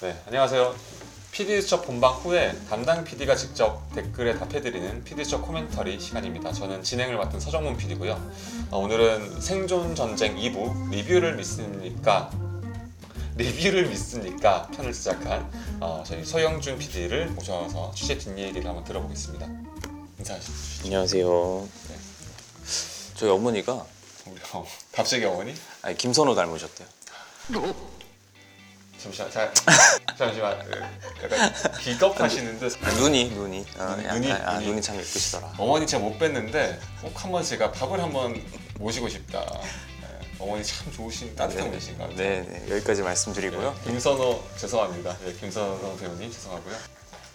네, 안녕하세요. PD수첩 본방 후에 담당 PD가 직접 댓글에 답해드리는 PD수첩 코멘터리 시간입니다. 저는 진행을 맡은 서정문 PD고요. 어, 오늘은 생존 전쟁 2부 리뷰를 믿습니까? 리뷰를 믿습니까? 편을 시작한 어, 저희 서영준 PD를 모셔서 취재 뒷얘기를 한번 들어보겠습니다. 인사하시죠. 안녕하세요. 네. 저희 어머니가 우리 어, 갑자기 어머니? 아니, 김선호 닮으셨대요. 잠시만, 자, 잠시만. 그, 약간 기겁하시는데 아, 눈이 눈이 아, 눈- 약간, 눈이- 아, 눈이. 눈이 참 예쁘시더라. 어머니 제가 못 뵀는데 꼭 한번 제가 밥을 한번 모시고 싶다. 네, 어머니 참 좋으신 따뜻한 분이신 것 같아요. 네, 네 여기까지 말씀드리고요. 네, 김선호 죄송합니다. 네, 김선호 배우님 죄송하고요.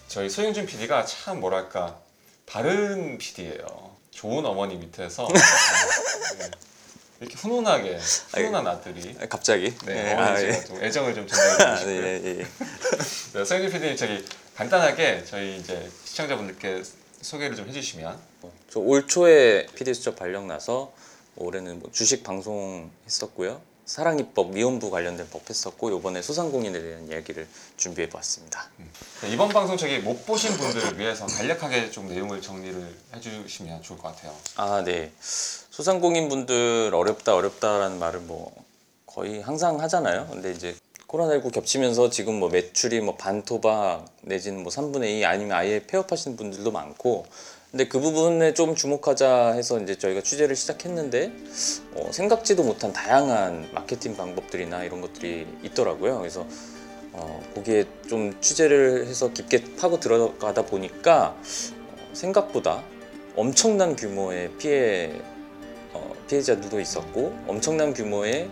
저희 소영준 PD가 참 뭐랄까 바른 PD예요. 좋은 어머니 밑에서 네, 이렇게 훈훈하게 훈훈한 아들이 아, 갑자기. 네, 아, 어머니 예. 제가 좀 애정을 좀 전달해 아, 주고 싶고요. 네, 예, 예. 네, 소영준 PD님 저기 간단하게 저희 이제 시청자분들께 소개를 좀 해주시면 저 올 초에 PD 수첩 발령 나서 올해는 뭐 주식 방송 했었고요. 사랑입법 미혼부 관련된 법 했었고 이번에 소상공인에 대한 이야기를 준비해 보았습니다. 네, 이번 방송 저기 못 보신 분들을 위해서 간략하게 좀 내용을 정리를 해주시면 좋을 것 같아요. 아, 네. 소상공인 분들 어렵다 어렵다라는 말을 뭐 거의 항상 하잖아요. 근데 이제 코로나19 겹치면서 지금 뭐 매출이 뭐 반토막 내지는 뭐 3분의 2 아니면 아예 폐업하시는 분들도 많고 근데 그 부분에 좀 주목하자 해서 이제 저희가 취재를 시작했는데 어, 생각지도 못한 다양한 마케팅 방법들이나 이런 것들이 있더라고요. 그래서 어, 거기에 좀 취재를 해서 깊게 파고 들어가다 보니까 어, 생각보다 엄청난 규모의 피해 어, 피해자들도 있었고 엄청난 규모의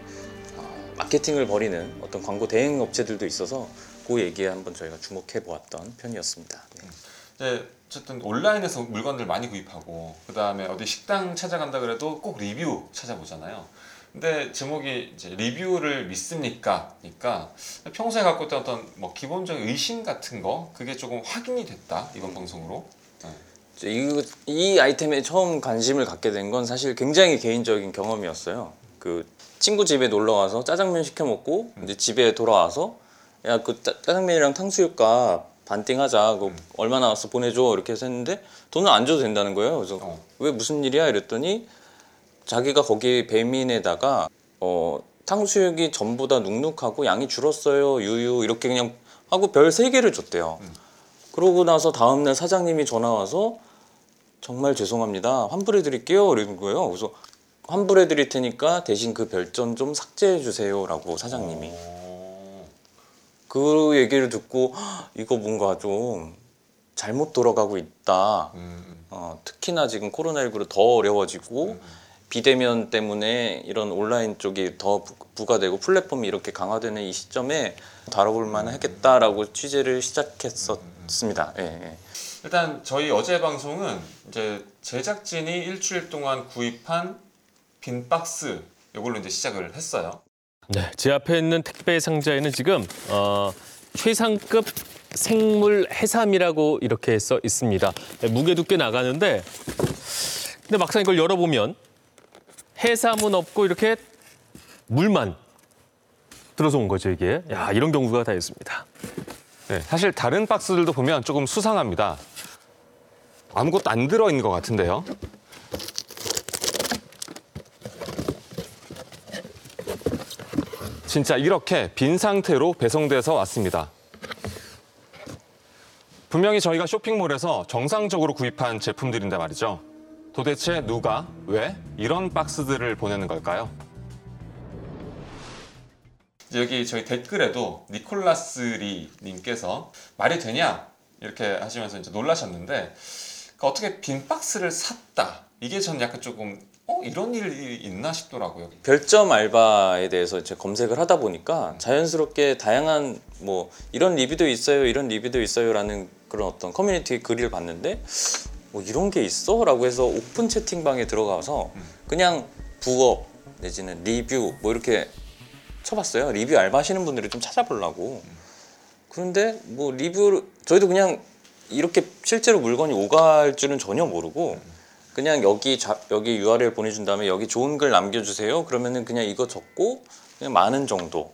어, 마케팅을 벌이는 어떤 광고 대행 업체들도 있어서 그 얘기에 한번 저희가 주목해 보았던 편이었습니다. 네. 이제 어쨌든 온라인에서 물건들 많이 구입하고 그 다음에 어디 식당 찾아간다 그래도 꼭 리뷰 찾아보잖아요. 근데 제목이 이제 리뷰를 믿습니까? 니까 평소에 갖고 있던 어떤 뭐 기본적인 의심 같은 거 그게 조금 확인이 됐다 이번 방송으로. 네. 이, 이 아이템에 처음 관심을 갖게 된 건 사실 굉장히 개인적인 경험이었어요. 그 친구 집에 놀러 가서 짜장면 시켜 먹고 이제 집에 돌아와서 야 그 짜장면이랑 탕수육값 반띵하자. 그 얼마 나왔어 보내줘 이렇게 해서 했는데 돈을 안 줘도 된다는 거예요. 그래서 어. 왜 무슨 일이야 이랬더니 자기가 거기 배민에다가 어 탕수육이 전보다 눅눅하고 양이 줄었어요 유유 이렇게 그냥 하고 별 세 개를 줬대요. 그러고 나서 다음날 사장님이 전화 와서 정말 죄송합니다 환불해 드릴게요 이러는 거예요. 그래서 환불해 드릴 테니까 대신 그 별점 좀 삭제해 주세요라고 사장님이 어, 그 얘기를 듣고 "헉, 이거 뭔가 좀 잘못 돌아가고 있다. 음, 어, 특히나 지금 코로나19로 더 어려워지고 비대면 때문에 이런 온라인 쪽이 더 부- 부과되고 플랫폼이 이렇게 강화되는 이 시점에 다뤄볼 만하겠다라고 취재를 시작했었습니다. 예, 예. 일단 저희 어제 방송은 이제 제작진이 일주일 동안 구입한 빈 박스 이걸로 이제 시작을 했어요. 네, 제 앞에 있는 택배 상자에는 지금 어, 최상급 생물 해삼이라고 이렇게 써 있습니다. 네, 무게도 꽤 나가는데, 근데 막상 이걸 열어보면 해삼은 없고 이렇게 물만 들어서 온 거죠 이게. 야 이런 경우가 다 있습니다. 네, 사실 다른 박스들도 보면 조금 수상합니다. 아무것도 안 들어있는 것 같은데요. 진짜 이렇게 빈 상태로 배송돼서 왔습니다. 분명히 저희가 쇼핑몰에서 정상적으로 구입한 제품들인데 말이죠. 도대체 누가, 왜 이런 박스들을 보내는 걸까요? 여기 저희 댓글에도 니콜라스리 님께서 말이 되냐 이렇게 하시면서 이제 놀라셨는데 그러니까 어떻게 빈 박스를 샀다 이게 전 약간 조금 어 이런 일이 있나 싶더라고요. 별점 알바에 대해서 이제 검색을 하다 보니까 자연스럽게 다양한 뭐 이런 리뷰도 있어요, 이런 리뷰도 있어요라는 그런 어떤 커뮤니티 글을 봤는데 뭐 이런 게 있어라고 해서 오픈 채팅방에 들어가서 그냥 부업 내지는 리뷰 뭐 이렇게 쳐봤어요. 리뷰 알바 하시는 분들이 좀 찾아보려고. 그런데 뭐 리뷰 저희도 그냥 이렇게 실제로 물건이 오갈 줄은 전혀 모르고 그냥 여기 자, 여기 URL 보내준 다음에 여기 좋은 글 남겨주세요. 그러면은 그냥 이거 적고 그냥 마는 정도.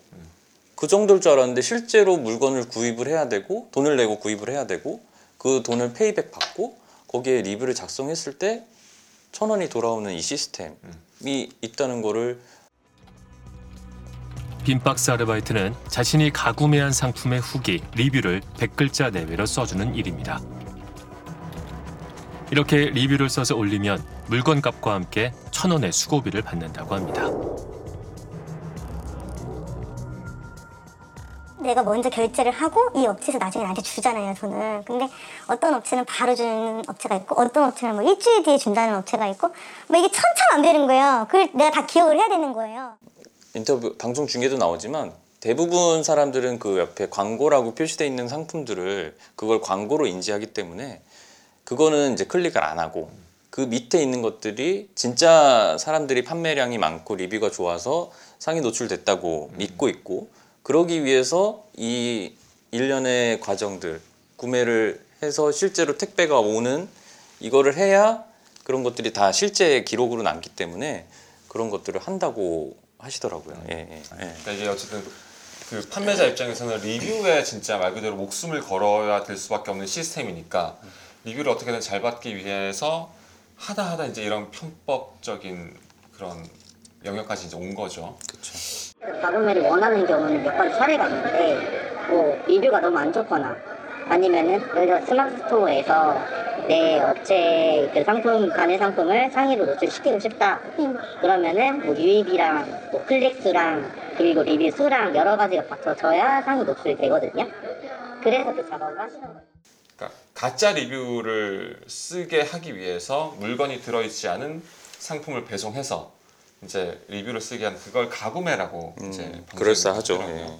그 정도일 줄 알았는데 실제로 물건을 구입을 해야 되고 돈을 내고 구입을 해야 되고 그 돈을 payback 받고 거기에 리뷰를 작성했을 때 천 원이 돌아오는 이 시스템이 있다는 거를 빈박스 아르바이트는 자신이 가구매한 상품의 후기, 리뷰를 100글자 내외로 써주는 일입니다. 이렇게 리뷰를 써서 올리면 물건값과 함께 천 원의 수고비를 받는다고 합니다. 내가 먼저 결제를 하고 이 업체에서 나중에 나한테 주잖아요 돈을 근데 어떤 업체는 바로 주는 업체가 있고 어떤 업체는 뭐 일주일 뒤에 준다는 업체가 있고 뭐 이게 천차만별인 거예요. 그걸 내가 다 기억을 해야 되는 거예요. 인터뷰 방송 중에도 나오지만 대부분 사람들은 그 옆에 광고라고 표시되어 있는 상품들을 그걸 광고로 인지하기 때문에 그거는 이제 클릭을 안 하고 그 밑에 있는 것들이 진짜 사람들이 판매량이 많고 리뷰가 좋아서 상위 노출됐다고 믿고 있고 그러기 위해서 이 일련의 과정들 구매를 해서 실제로 택배가 오는 이거를 해야 그런 것들이 다 실제 기록으로 남기 때문에 그런 것들을 한다고 하시더라고요. 예, 예, 예. 그러니까 이게 어쨌든 그 판매자 입장에서는 리뷰에 진짜 말 그대로 목숨을 걸어야 될 수밖에 없는 시스템이니까 리뷰를 어떻게든 잘 받기 위해서 하다 하다 이제 이런 편법적인 그런 영역까지 이제 온 거죠. 그렇죠. 가구매를 원하는 경우는 몇 가지 사례가 있는데 뭐 리뷰가 너무 안 좋거나 아니면은 예를 들어 스마트 스토어에서 내 업체 그 상품 간의 상품을 상위로 노출시키고 싶다 그러면은 뭐 유입이랑 뭐 클릭 수랑 그리고 리뷰 수랑 여러 가지가 받쳐져야 상위 노출이 되거든요 그래서 그 작업을 하시는 거예요 그러니까 가짜 리뷰를 쓰게 하기 위해서 물건이 들어있지 않은 상품을 배송해서 이제 리뷰를 쓰게 하는 그걸 가구매라고 이제 음, 방송이 그럴싸하죠. 예.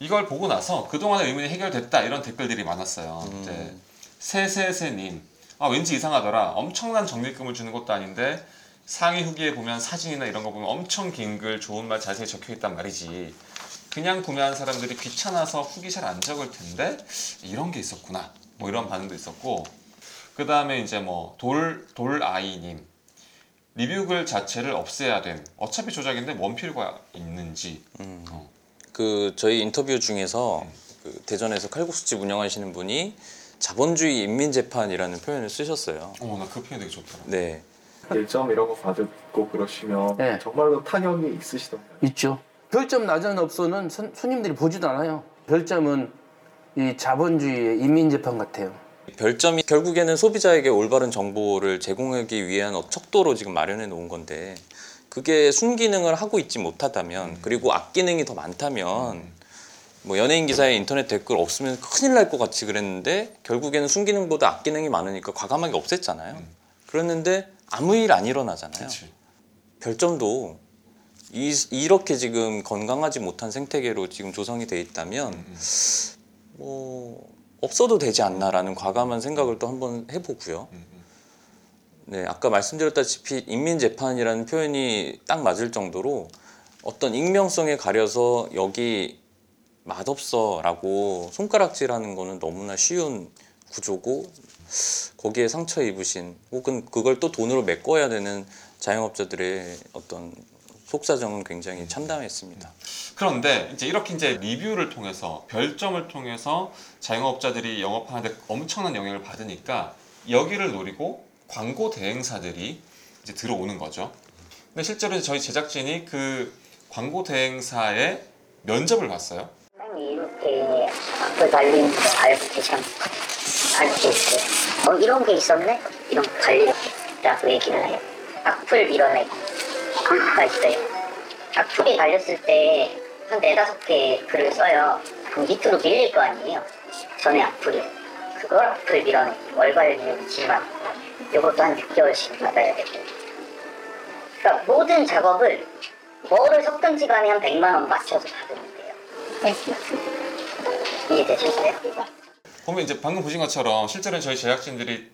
이걸 보고 나서 그동안의 의문이 해결됐다 이런 댓글들이 많았어요. 음. 이제 세세세님, 아 왠지 이상하더라. 엄청난 적립금을 주는 것도 아닌데 상위 후기에 보면 사진이나 이런 거 보면 엄청 긴 글, 좋은 말 자세히 적혀 있단 말이지. 그냥 구매한 사람들이 귀찮아서 후기 잘 안 적을 텐데 이런 게 있었구나. 뭐 이런 반응도 있었고 그 다음에 이제 뭐 돌 돌아이님 리뷰 글 자체를 없애야 됨. 어차피 조작인데 뭔 필요가 있는지. 어. 그 저희 인터뷰 중에서 그 대전에서 칼국수집 운영하시는 분이 자본주의 인민재판이라는 표현을 쓰셨어요. 어머 나그 표현 되게 좋더라. 네. 별점 이런 거 받고 그러시면 네. 정말로 타격이 있으시던가요? 있죠. 별점 낮은 업소는 손, 손님들이 보지도 않아요. 별점은 이 자본주의의 인민재판 같아요. 별점이 결국에는 소비자에게 올바른 정보를 제공하기 위한 어- 척도로 지금 마련해 놓은 건데 그게 순기능을 하고 있지 못하다면 그리고 악기능이 더 많다면 뭐 연예인 기사에 인터넷 댓글 없으면 큰일 날 것 같이 그랬는데 결국에는 순기능보다 악기능이 많으니까 과감하게 없앴잖아요. 그랬는데 아무 일 안 일어나잖아요. 그렇지. 별점도 이, 이렇게 지금 건강하지 못한 생태계로 지금 조성이 돼 있다면 뭐 없어도 되지 않나라는 과감한 생각을 또 한번 해보고요. 네, 아까 말씀드렸다시피 인민재판이라는 표현이 딱 맞을 정도로 어떤 익명성에 가려서 여기 맛없어라고 손가락질하는 거는 너무나 쉬운 구조고 거기에 상처 입으신 혹은 그걸 또 돈으로 메꿔야 되는 자영업자들의 어떤 속사정은 굉장히 참담했습니다. 그런데 이제 이렇게 이제 리뷰를 통해서 별점을 통해서 자영업자들이 영업하는데 엄청난 영향을 받으니까 여기를 노리고 광고 대행사들이 이제 들어오는 거죠. 근데 실제로 저희 제작진이 그 광고 대행사의 면접을 봤어요. 이렇게 앞을 달린 알프테션 알프테스 어 이런 게 있었네 이런 거 달리라고 얘기를 해요 악플 밀어 내기 가 있어요. 악플이 달렸을 때 한 네다섯 개 글을 써요. 그럼 밑으로 밀릴 거 아니에요. 전에 악플이. 그걸 악플 밀어내기 월괄 지만. 이것도 한 6개월씩 받아야 되고. 그러니까 모든 작업을 뭐를 섞든지 간에 한 100만 원 맞춰서 받으면 돼요. 이해되셨어요? 보면 이제 방금 보신 것처럼 실제로는 저희 제작진들이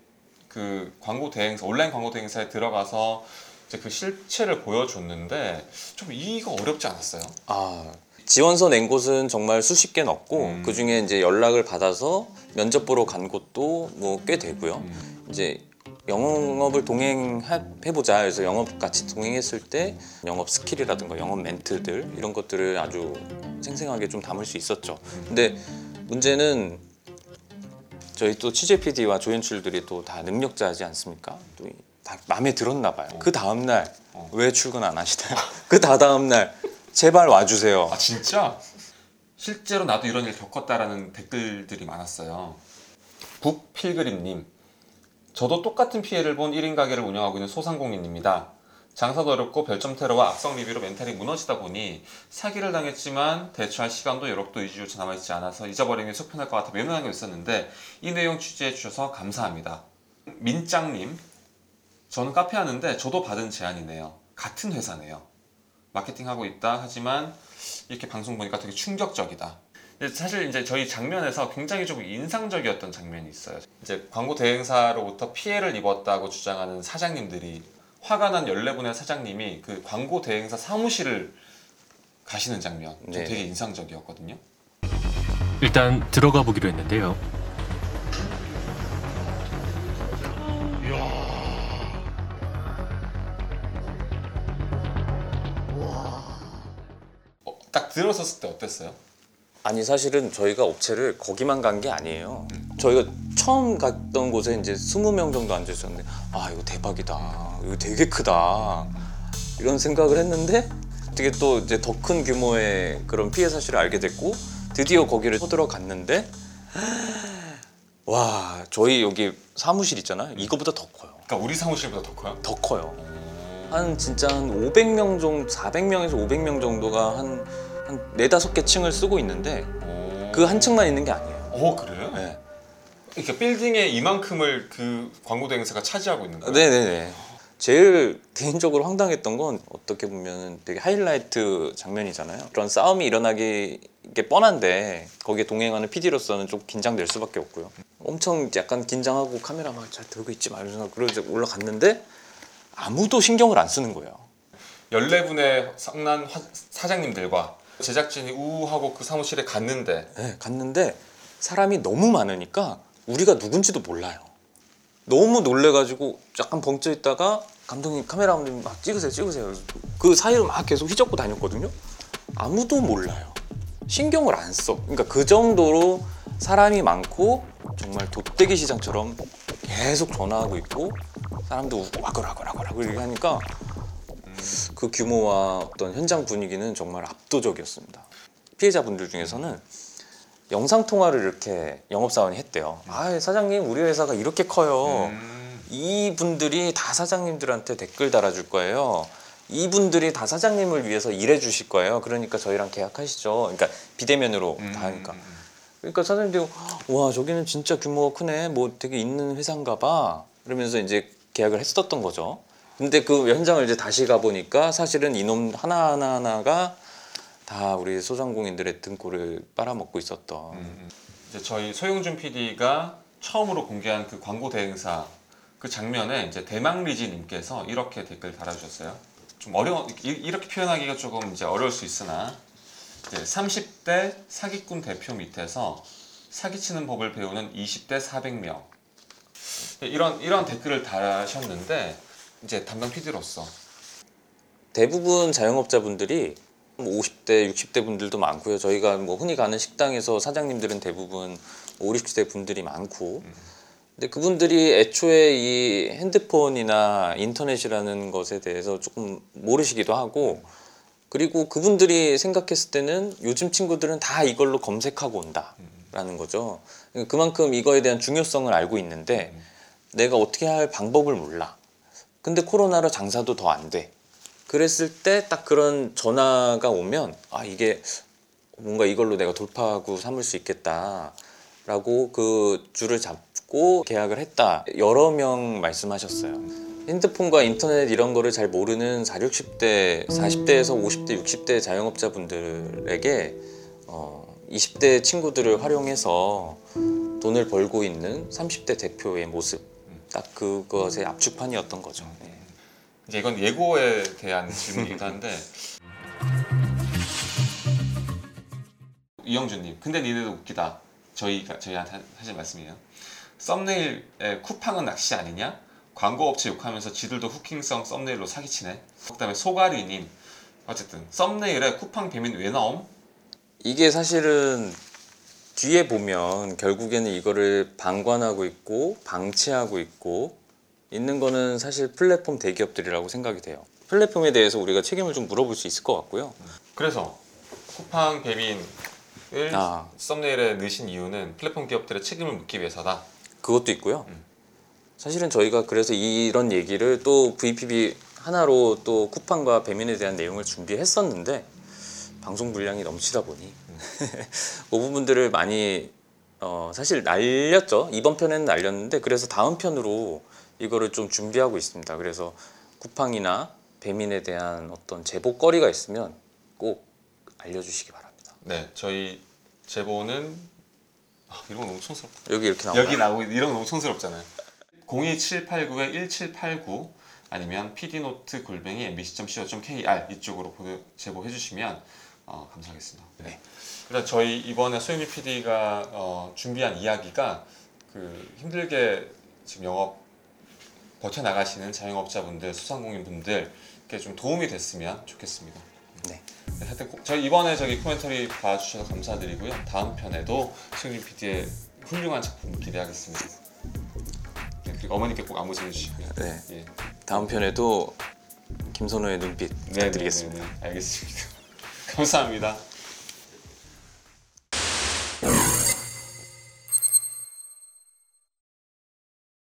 그 광고 대행사 온라인 광고 대행사에 들어가서 이제 그 실체를 보여줬는데 좀 이거 어렵지 않았어요? 아 지원서 낸 곳은 정말 수십 개 넣고 음. 그 중에 이제 연락을 받아서 면접 보러 간 곳도 뭐 꽤 되고요. 음. 이제 영업을 동행해보자. 그래서 영업 같이 동행했을 때 영업 스킬이라든가 영업 멘트들 이런 것들을 아주 생생하게 좀 담을 수 있었죠. 근데 문제는 저희 또 취재 PD와 조연출들이 또 다 능력자지 않습니까? 또다 마음에 들었나 봐요. 그 다음 날왜 출근 안 하시나요? 그 다다음 날 제발 와주세요. 아 진짜? 실제로 나도 이런 일 겪었다라는 댓글들이 많았어요. 북필그림님, 저도 똑같은 피해를 본 1인 가게를 운영하고 있는 소상공인입니다. 장사도 어렵고 별점 테러와 악성 리뷰로 멘탈이 무너지다 보니 사기를 당했지만 대처할 시간도 여력도 2주조차 남아있지 않아서 잊어버리는 게 속편할 것 같아 매너하게 있었는데 이 내용 취재해 주셔서 감사합니다. 민짱님, 저는 카페 하는데 저도 받은 제안이네요. 같은 회사네요. 마케팅 하고 있다 하지만 이렇게 방송 보니까 되게 충격적이다. 사실 이제 저희 장면에서 굉장히 좀 인상적이었던 장면이 있어요. 이제 광고 대행사로부터 피해를 입었다고 주장하는 사장님들이 화가 난 14분의 사장님이 그 광고 대행사 사무실을 가시는 장면 좀 네. 되게 인상적이었거든요. 일단 들어가 보기로 했는데요. 들어섰을 때 어땠어요? 아니 사실은 저희가 업체를 거기만 간 게 아니에요. 저희가 처음 갔던 곳에 이제 20명 정도 앉아 있었는데 아 이거 대박이다. 이거 되게 크다. 이런 생각을 했는데 되게 또 이제 더 큰 규모의 그런 피해 사실을 알게 됐고 드디어 거기를 쳐들어 갔는데 와 저희 여기 사무실 있잖아요. 이거보다 더 커요. 그러니까 우리 사무실보다 더 커요? 더 커요. 한 진짜 한 500명 정도, 400명에서 500명 정도가 한, 한 네다섯 개 층을 쓰고 있는데 그 한 층만 있는 게 아니에요. 어 그래요? 네. 그러니까 빌딩의 이만큼을 그 광고 대행사가 차지하고 있는 거예요? 네네네. 제일 개인적으로 황당했던 건 어떻게 보면 되게 하이라이트 장면이잖아요. 그런 싸움이 일어나기 게 뻔한데 거기에 동행하는 PD로서는 좀 긴장될 수밖에 없고요. 엄청 약간 긴장하고 카메라 막 잘 들고 있지 말면서 그러고 올라갔는데 아무도 신경을 안 쓰는 거예요. 14분의 성난 화- 사장님들과 제작진이 우하고 그 사무실에 갔는데 네, 갔는데 사람이 너무 많으니까 우리가 누군지도 몰라요. 너무 놀래가지고 약간 벙쪄 있다가 감독님 카메라 감독님 막 찍으세요 찍으세요 그 사이로 막 계속 휘젓고 다녔거든요. 아무도 몰라요. 신경을 안 써. 그러니까 그 정도로 사람이 많고 정말 돗대기 시장처럼 계속 전화하고 있고 사람도 웃고 와글와글와글 이렇게 하니까 그 규모와 어떤 현장 분위기는 정말 압도적이었습니다. 피해자분들 중에서는 영상 통화를 이렇게 영업사원이 했대요. 아 사장님 우리 회사가 이렇게 커요. 음, 이 분들이 다 사장님들한테 댓글 달아줄 거예요. 이분들이 다 사장님을 위해서 일해 주실 거예요. 그러니까 저희랑 계약하시죠. 그러니까 비대면으로 음, 다 하니까. 음, 음. 그러니까 사장님들이 와 저기는 진짜 규모가 크네. 뭐 되게 있는 회사인가 봐. 그러면서 이제 계약을 했었던 거죠. 근데 그 현장을 이제 다시 가 보니까 사실은 이놈 하나 하나 하나가 다 우리 소상공인들의 등골을 빨아먹고 있었던. 음, 이제 저희 소영준 PD가 처음으로 공개한 그 광고 대행사 그 장면에 이제 대망리지님께서 이렇게 댓글 달아주셨어요. 좀 어려워 이- 이렇게 표현하기가 조금 이제 어려울 수 있으나 이제 30대 사기꾼 대표 밑에서 사기치는 법을 배우는 20대 400명 이런 이런 댓글을 달으셨는데 이제 담당 PD로서 대부분 자영업자분들이 뭐 50대, 60대 분들도 많고요. 저희가 뭐 흔히 가는 식당에서 사장님들은 대부분 5, 60대 분들이 많고. 근데 그분들이 애초에 이 핸드폰이나 인터넷이라는 것에 대해서 조금 모르시기도 하고 그리고 그분들이 생각했을 때는 요즘 친구들은 다 이걸로 검색하고 온다라는 거죠. 그러니까 그만큼 이거에 대한 중요성을 알고 있는데 내가 어떻게 할 방법을 몰라. 근데 코로나로 장사도 더 안 돼. 그랬을 때 딱 그런 전화가 오면 아 이게 뭔가 이걸로 내가 돌파구 삼을 수 있겠다라고 그 줄을 잡고 계약을 했다 여러 명 말씀하셨어요. 핸드폰과 인터넷 이런 거를 잘 모르는 4, 60대, 40대에서 50대, 60대 자영업자분들에게 어, 20대 친구들을 활용해서 돈을 벌고 있는 30대 대표의 모습 딱 그것의 압축판이었던 거죠. 네. 이제 이건 예고에 대한 질문이기도 한데 이영준님 근데 니네도 웃기다 저희가 저희한테 하신 말씀이에요 썸네일에 쿠팡은 낚시 아니냐 광고 업체 욕하면서 지들도 후킹성 썸네일로 사기치네. 그다음에 소가리님 어쨌든 썸네일에 쿠팡 배민 왜 나옴? 이게 사실은 뒤에 보면 결국에는 이거를 방관하고 있고 방치하고 있고 있는 거는 사실 플랫폼 대기업들이라고 생각이 돼요. 플랫폼에 대해서 우리가 책임을 좀 물어볼 수 있을 것 같고요. 그래서 쿠팡 배민을 아. 썸네일에 넣으신 이유는 플랫폼 기업들의 책임을 묻기 위해서다. 그것도 있고요. 사실은 저희가 그래서 이런 얘기를 또 VPB 하나로 또 쿠팡과 배민에 대한 내용을 준비했었는데 방송 분량이 넘치다 보니 그 부분들을 많이 어 사실 날렸죠. 이번 편에는 날렸는데 그래서 다음 편으로 이거를 좀 준비하고 있습니다. 그래서 쿠팡이나 배민에 대한 어떤 제보거리가 있으면 꼭 알려주시기 바랍니다. 네, 저희 제보는 아, 이런 거 너무 촌스럽다. 여기 이렇게 나와요. 여기 나오고 이런 거 너무 촌스럽잖아요. 02789에 1789 아니면 pd노트 골뱅이 mbc.co.kr 이쪽으로 보내, 제보해 주시면 어, 감사하겠습니다. 네. 일단 저희 이번에 소영미 PD가 어, 준비한 이야기가 그 힘들게 지금 영업 버텨 나가시는 자영업자분들, 소상공인분들께 좀 도움이 됐으면 좋겠습니다. 네. 네, 하여튼 꼭- 저희 이번에 저기 코멘터리 봐주셔서 감사드리고요. 다음 편에도 소영미 PD의 훌륭한 작품 기대하겠습니다. 네, 그리고 어머니께 꼭 안부 전해주시고요. 네. 예. 다음 편에도 김선호의 눈빛 부탁드리겠습니다. 네, 네, 네, 네. 알겠습니다. 감사합니다.